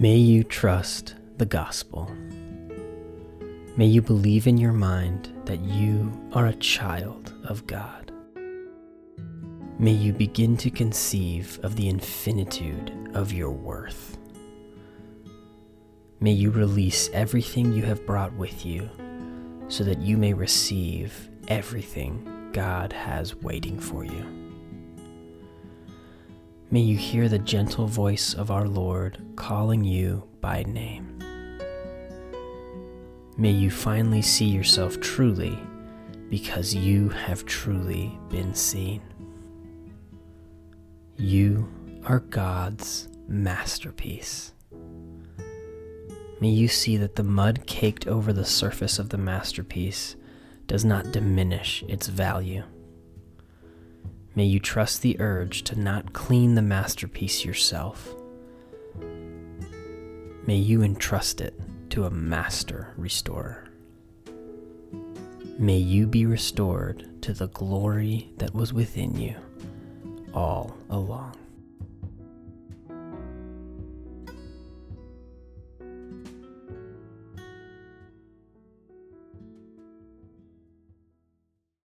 May you trust the gospel. May you believe in your mind that you are a child of God. May you begin to conceive of the infinitude of your worth. May you release everything you have brought with you so that you may receive everything God has waiting for you. May you hear the gentle voice of our Lord calling you by name. May you finally see yourself truly because you have truly been seen. You are God's masterpiece. May you see that the mud caked over the surface of the masterpiece does not diminish its value. May you trust the urge to not clean the masterpiece yourself. May you entrust it to a master restorer. May you be restored to the glory that was within you all along.